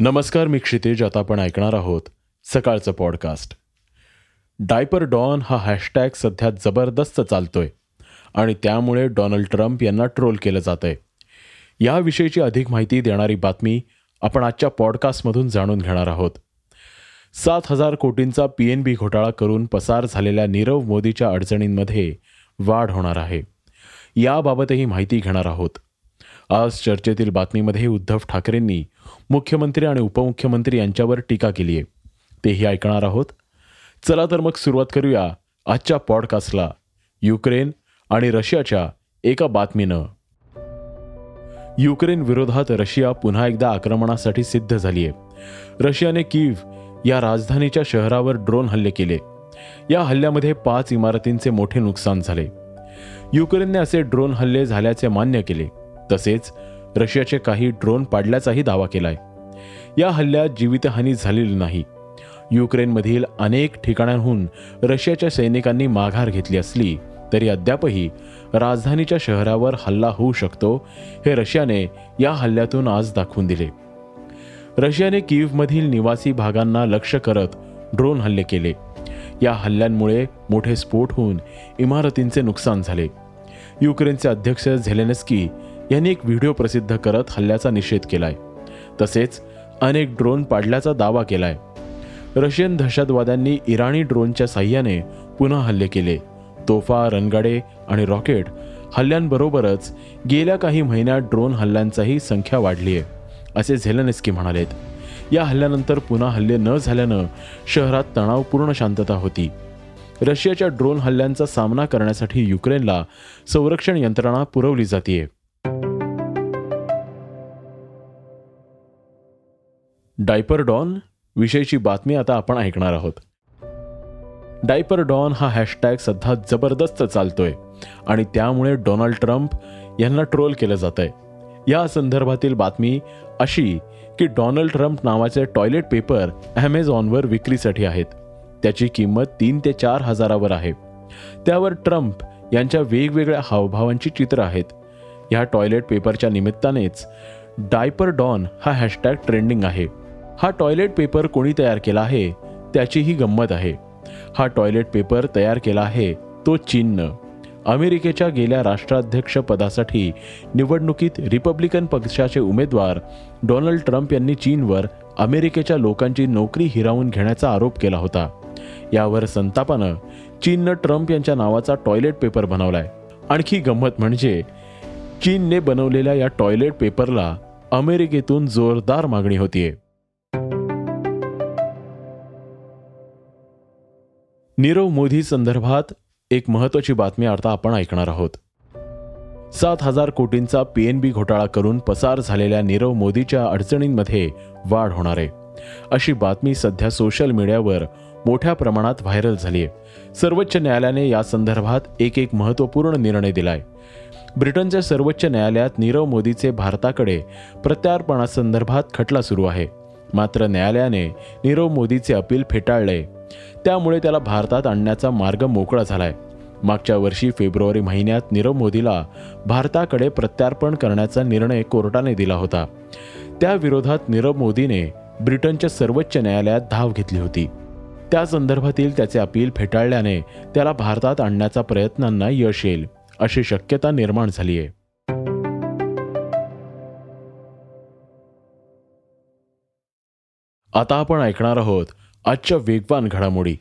नमस्कार मी क्षितेज. आता आपण ऐकणार आहोत सकाळचं पॉडकास्ट डायपर डॉन हा हॅशटॅग सध्या जबरदस्त चालतोय आणि त्यामुळे डोनाल्ड ट्रम्प यांना ट्रोल केलं जात आहे याविषयीची अधिक माहिती देणारी बातमी आपण आजच्या पॉडकास्टमधून जाणून घेणार आहोत. सात हजार कोटींचा पी एन बी घोटाळा करून पसार झालेल्या नीरव मोदीच्या अडचणींमध्ये वाढ होणार आहे. याबाबतही माहिती घेणार आहोत. आज चर्चेतील बातमीमध्ये उद्धव ठाकरेंनी मुख्यमंत्री आणि उपमुख्यमंत्री यांच्यावर टीका केली आहे. तेही ऐकणार आहोत. चला तर मग सुरुवात करूया आजच्या पॉडकास्टला. युक्रेन आणि रशियाच्या एका बातमीनं. युक्रेन विरोधात रशिया पुन्हा एकदा आक्रमणासाठी सिद्ध झाली आहे. रशियाने कीव या राजधानीच्या शहरावर ड्रोन हल्ले केले. या हल्ल्यामध्ये पाच इमारतींचे मोठे नुकसान झाले. युक्रेनने असे ड्रोन हल्ले झाल्याचे मान्य केले. तसेच रशियाचे काही ड्रोन पाडल्याचाही दावा केलाय. या हल्ल्यात जीवितहानी झालेली नाही. युक्रेनमधील अनेक ठिकाणांहून रशियाच्या सैनिकांनी माघार घेतली असली तरी अद्यापही राजधानीच्या शहरावर हल्ला होऊ शकतो हे रशियाने या हल्ल्यातून आज दाखवून दिले. रशियाने किव्हमधील निवासी भागांना लक्ष करत ड्रोन हल्ले केले. या हल्ल्यांमुळे मोठे स्फोट होऊन इमारतींचे नुकसान झाले. युक्रेनचे अध्यक्ष झेलेनस्की यांनी एक व्हिडिओ प्रसिद्ध करत हल्ल्याचा निषेध केलाय. तसेच अनेक ड्रोन पाडल्याचा दावा केलाय. रशियन दहशतवाद्यांनी इराणी ड्रोनच्या साह्याने पुन्हा हल्ले केले. तोफा रणगाडे आणि रॉकेट हल्ल्यांबरोबरच गेल्या काही महिन्यात ड्रोन हल्ल्यांचाही संख्या वाढली आहे असे झेलनेस्की म्हणालेत. या हल्ल्यानंतर पुन्हा हल्ले न झाल्यानं शहरात तणावपूर्ण शांतता होती. रशियाच्या ड्रोन हल्ल्यांचा सामना करण्यासाठी युक्रेनला संरक्षण यंत्रणा पुरवली जाते डायपर डॉन विषयीची बातमी आता आपण ऐकणार आहोत. डायपर डॉन हा हॅशटॅग सध्या जबरदस्त चालतोय आणि त्यामुळे डोनाल्ड ट्रम्प यांना ट्रोल केलं जात आहे या संदर्भातील बातमी अशी की डोनाल्ड ट्रम्प नावाचे टॉयलेट पेपर ॲमेझॉनवर विक्रीसाठी आहेत. त्याची किंमत तीन ते चार हजारावर आहे. त्यावर ट्रम्प यांच्या वेगवेगळ्या हावभावांची चित्र आहेत. ह्या टॉयलेट पेपरच्या निमित्तानेच डायपर डॉन हा हॅशटॅग ट्रेंडिंग आहे. हा टॉयलेट पेपर कोणी तयार केला आहे? त्याचीही गंमत आहे. हा टॉयलेट पेपर तयार केला आहे तो चीननं. अमेरिकेच्या गेल्या राष्ट्राध्यक्ष पदासाठी निवडणुकीत रिपब्लिकन पक्षाचे उमेदवार डोनाल्ड ट्रम्प यांनी चीनवर अमेरिकेच्या लोकांची नोकरी हिरावून घेण्याचा आरोप केला होता. यावर संतापानं चीननं ट्रम्प यांच्या नावाचा टॉयलेट पेपर बनवलाय. आणखी गंमत म्हणजे चीनने बनवलेल्या या टॉयलेट पेपरला अमेरिकेतून जोरदार मागणी होतीये. नीरव मोदी संदर्भात एक महत्वाची बातमी आता आपण ऐकणार आहोत. सात हजार कोटींचा पीएनबी घोटाळा करून पसार झालेल्या नीरव मोदीच्या अडचणींमध्ये वाढ होणार आहे. अशी बातमी सध्या सोशल मीडियावर मोठ्या प्रमाणात व्हायरल झाली आहे सर्वोच्च न्यायालयाने या संदर्भात एक एक महत्त्वपूर्ण निर्णय दिलाय. ब्रिटनच्या सर्वोच्च न्यायालयात नीरव मोदीचे भारताकडे प्रत्यार्पणासंदर्भात खटला सुरू आहे. मात्र न्यायालयाने नीरव मोदीचे अपील फेटाळले. त्यामुळे त्याला भारतात आणण्याचा मार्ग मोकळा झालाय. मागच्या वर्षी फेब्रुवारी महिन्यात नीरव मोदीला भारताकडे प्रत्यार्पण करण्याचा निर्णय कोर्टाने दिला होता. त्याविरोधात नीरव मोदीने ब्रिटनच्या सर्वोच्च न्यायालयात धाव घेतली होती. त्या संदर्भातील त्याचे अपील फेटाळल्याने त्याला भारतात आणण्याचा प्रयत्नांना यश येईल अशी शक्यता निर्माण झाली आहे. आता आपण ऐकणार आहोत आजच्या वेगवान घडामोडी.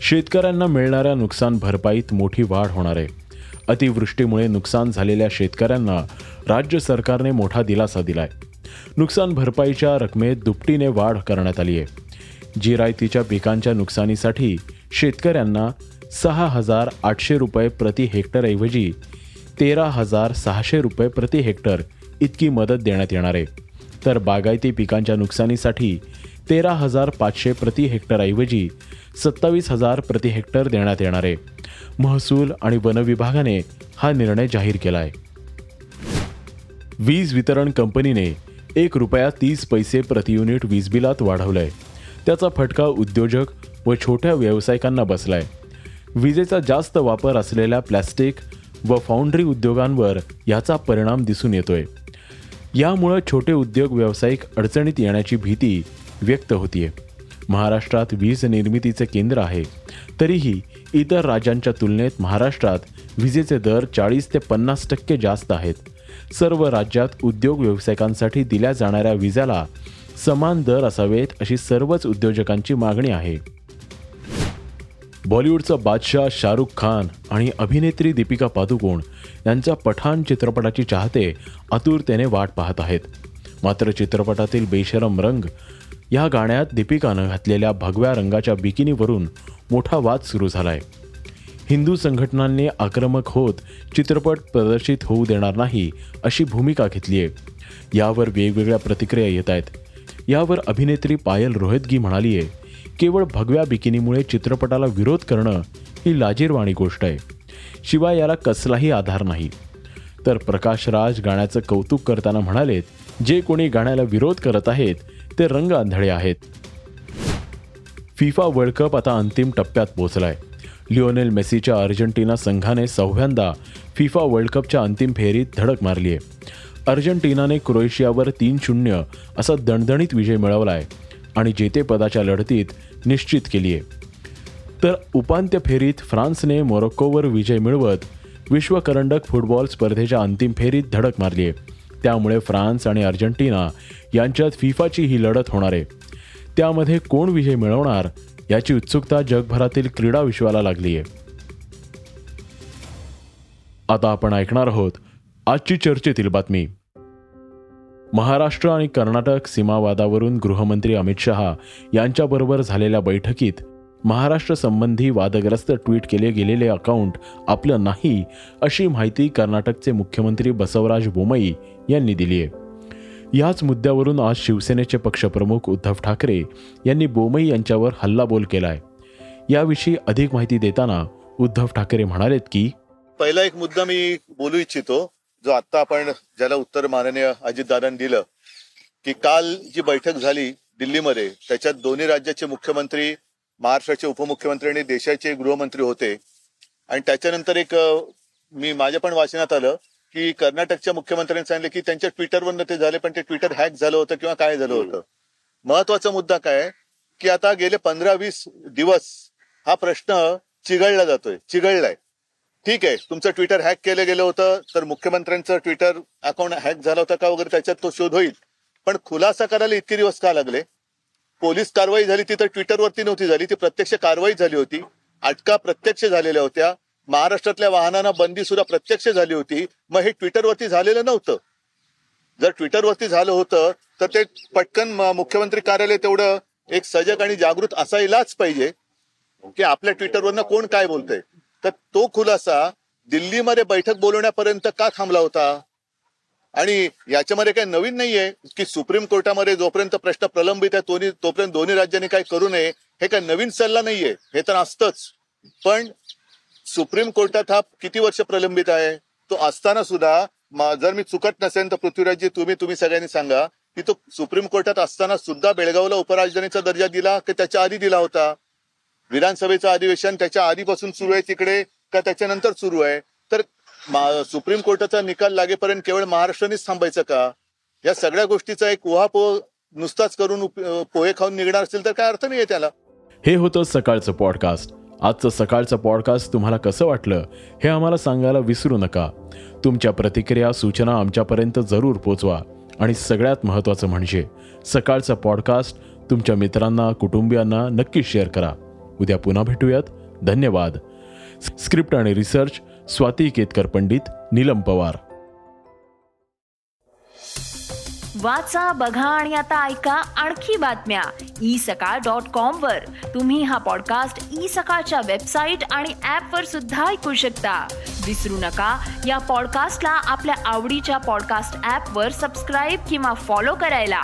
शेतकऱ्यांना मिळणाऱ्या नुकसान भरपाईत मोठी वाढ होणार आहे. अतिवृष्टीमुळे नुकसान झालेल्या शेतकऱ्यांना राज्य सरकारने मोठा दिलासा दिलाय. नुकसान भरपाईच्या रकमेत दुपटीने वाढ करण्यात आली आहे. जिरायतीच्या पिकांच्या नुकसानीसाठी शेतकऱ्यांना सहा हजार आठशे रुपये प्रति हेक्टरऐवजी तेरा हजार सहाशे रुपये प्रति हेक्टर इतकी मदत देण्यात येणार आहे. तर बागायती पिकांच्या नुकसानीसाठी तेरा हजार पाचशे प्रति हेक्टरऐवजी सत्तावीस हजार प्रति हेक्टर देण्यात येणार आहे. महसूल आणि वन विभागाने हा निर्णय जाहीर केला आहे वीज वितरण कंपनीने एक रुपया तीस पैसे प्रति युनिट वीज बिलात वाढवलंय. त्याचा फटका उद्योजक व छोट्या व्यावसायिकांना बसलाय. विजेचा जास्त वापर असलेल्या प्लॅस्टिक व फाउंड्री उद्योगांवर याचा परिणाम दिसून येतोय. यामुळं छोटे उद्योग व्यावसायिक अडचणीत येण्याची भीती व्यक्त होतीये. महाराष्ट्रात वीज निर्मितीचे केंद्र आहे. तरीही इतर राज्यांच्या तुलनेत महाराष्ट्रात विजेचे दर चाळीस ते पन्नास टक्के जास्त आहेत. सर्व राज्यात उद्योग व्यावसायिकांसाठी दिल्या जाणाऱ्या विजाला समान दर असावेत अशी सर्वच उद्योजकांची मागणी आहे. बॉलिवूडचा बादशाह शाहरुख खान आणि अभिनेत्री दीपिका पादुकोण यांच्या पठाण चित्रपटाची चाहते आतुरतेने वाट पाहत आहेत. मात्र चित्रपटातील बेशरम रंग या गाण्यात दीपिकानं घातलेल्या भगव्या रंगाच्या बिकिनीवरून मोठा वाद सुरू झालाय. हिंदू संघटनांनी आक्रमक होत चित्रपट प्रदर्शित होऊ देणार नाही अशी भूमिका घेतली आहे यावर वेगवेगळ्या प्रतिक्रिया येत आहेत. यावर अभिनेत्री पायल रोहितगी म्हणाली आहे केवळ भगव्या बिकिनीमुळे चित्रपटाला विरोध करणं ही लाजीरवाणी गोष्ट आहे. शिवाय याला कसलाही आधार नाही. तर प्रकाश राज गाण्याचं कौतुक करताना म्हणालेत जे कोणी गाण्याला विरोध करत आहेत ते रंग आंधळे आहेत. फिफा वर्ल्ड कप आता अंतिम टप्प्यात पोहोचलाय. लिओनेल मेसीच्या अर्जेंटिना संघाने सहाव्यांदा फिफा वर्ल्ड कपच्या अंतिम फेरीत धडक मारली आहे अर्जेंटिनाने क्रोएशियावर तीन शून्य असा दणदणीत विजय मिळवलाय. आणि जेतेपदाच्या लढतीत निश्चित केली आहे तर उपांत्य फेरीत फ्रान्सने मोरोक्कोवर विजय मिळवत विश्वकरंडक फुटबॉल स्पर्धेच्या अंतिम फेरीत धडक मारली आहे त्यामुळे फ्रान्स आणि अर्जेंटिना यांच्यात फिफाची ही लढत होणार आहे. त्यामध्ये कोण विजय मिळवणार याची उत्सुकता जगभरातील क्रीडा विश्वाला लागली आहे आता आपण ऐकणार आहोत आजची चर्चेतील बातमी. महाराष्ट्र आणि कर्नाटक सीमावादावरून गृहमंत्री अमित शहा यांच्याबरोबर झालेल्या बैठकीत महाराष्ट्र संबंधी वादग्रस्त ट्विट केले गेलेले अकाउंट आपलं नाही अशी माहिती कर्नाटकचे मुख्यमंत्री बसवराज बोमई यांनी दिली आहे. याच मुद्द्यावरून आज शिवसेनेचे पक्षप्रमुख उद्धव ठाकरे यांनी बोमई यांच्यावर हल्लाबोल केलाय. याविषयी अधिक माहिती देताना उद्धव ठाकरे म्हणालेत की पहिला एक मुद्दा मी बोलू इच्छितो. जो आता आपण ज्याला उत्तर माननीय अजितदादांनी दिलं की काल जी बैठक झाली दिल्लीमध्ये त्याच्यात दोन्ही राज्याचे मुख्यमंत्री महाराष्ट्राचे उपमुख्यमंत्री आणि देशाचे गृहमंत्री होते. आणि त्याच्यानंतर एक मी माझ्या पण वाचनात आलं की कर्नाटकच्या मुख्यमंत्र्यांनी सांगितलं की त्यांच्या ट्विटरवरनं ते झाले पण ते ट्विटर हॅक झालं होतं किंवा काय झालं होतं. महत्त्वाचा मुद्दा काय? की आता गेले पंधरा वीस दिवस हा प्रश्न चिघळला जातोय चिघळलाय. ठीक आहे तुमचं ट्विटर हॅक केलं गेलं होतं तर मुख्यमंत्र्यांचं ट्विटर अकाउंट हॅक झाला होता का वगैरे त्याच्यात तो शोध होईल. पण खुलासा करायला इतके दिवस का लागले? पोलीस कारवाई झाली ती तर ट्विटरवरती नव्हती झाली ती प्रत्यक्ष कारवाई झाली होती. अटका प्रत्यक्ष झालेल्या होत्या. महाराष्ट्रातल्या वाहनांना बंदी सुद्धा प्रत्यक्ष झाली होती. मग हे ट्विटरवरती झालेलं नव्हतं. जर ट्विटरवरती झालं होतं तर ते पटकन मुख्यमंत्री कार्यालय तेवढं एक सजग आणि जागृत असायलाच पाहिजे. की आपल्या ट्विटरवरनं कोण काय बोलतंय? तर तो खुलासा दिल्लीमध्ये बैठक बोलवण्यापर्यंत का थांबला होता? आणि याच्यामध्ये काही नवीन नाहीये की सुप्रीम कोर्टामध्ये जोपर्यंत प्रश्न प्रलंबित आहे तोनी- तोपर्यंत दोन्ही राज्यांनी काय करू नये हे काही नवीन सल्ला नाहीये. हे तर असतंच. पण सुप्रीम कोर्टात हा किती वर्ष प्रलंबित आहे? तो असताना सुद्धा जर मी चुकत नसेल तर पृथ्वीराजजी तुम्ही तुम्ही सगळ्यांनी सांगा की तो सुप्रीम कोर्टात असताना सुद्धा बेळगावला उपराजधानीचा दर्जा दिला की त्याच्या आधी दिला होता? विधानसभेचं अधिवेशन त्याच्या आधीपासून सुरू आहे तिकडे का त्याच्यानंतर सुरू आहे? तर मा- सुप्रीम कोर्टाचा निकाल लागेपर्यंत केवळ महाराष्ट्रानेच थांबायचं का? या सगळ्या गोष्टीचा एक उहापोह नुसताच करून उप- पोहे खाऊन निघणार असेल तर काय अर्थ नाहीये त्याला. हे होतं सकाळचं पॉडकास्ट आजचं सकाळचं पॉडकास्ट तुम्हाला कसं वाटलं हे आम्हाला सांगायला विसरू नका. तुमच्या प्रतिक्रिया सूचना आमच्यापर्यंत जरूर पोचवा. आणि सगळ्यात महत्त्वाचं म्हणजे सकाळचं पॉडकास्ट तुमच्या मित्रांना कुटुंबियांना नक्की शेअर करा. उद्या पुन्हा भेटूयात. धन्यवाद. स्क्रिप्ट आणि रिसर्च स्वाती केतकर पंडित नीलम पवार. वाचा बघा आणि आता ऐका आणखी बातम्या. ई सकाळ डॉट कॉम वर. तुम्ही हा पॉडकास्ट ई सकाळच्या वेबसाईट आणि ऍप वर सुद्धा ऐकू शकता. विसरू नका या पॉडकास्टला आपल्या आवडीच्या पॉडकास्ट ऍप वर सबस्क्राईब किंवा फॉलो करायला.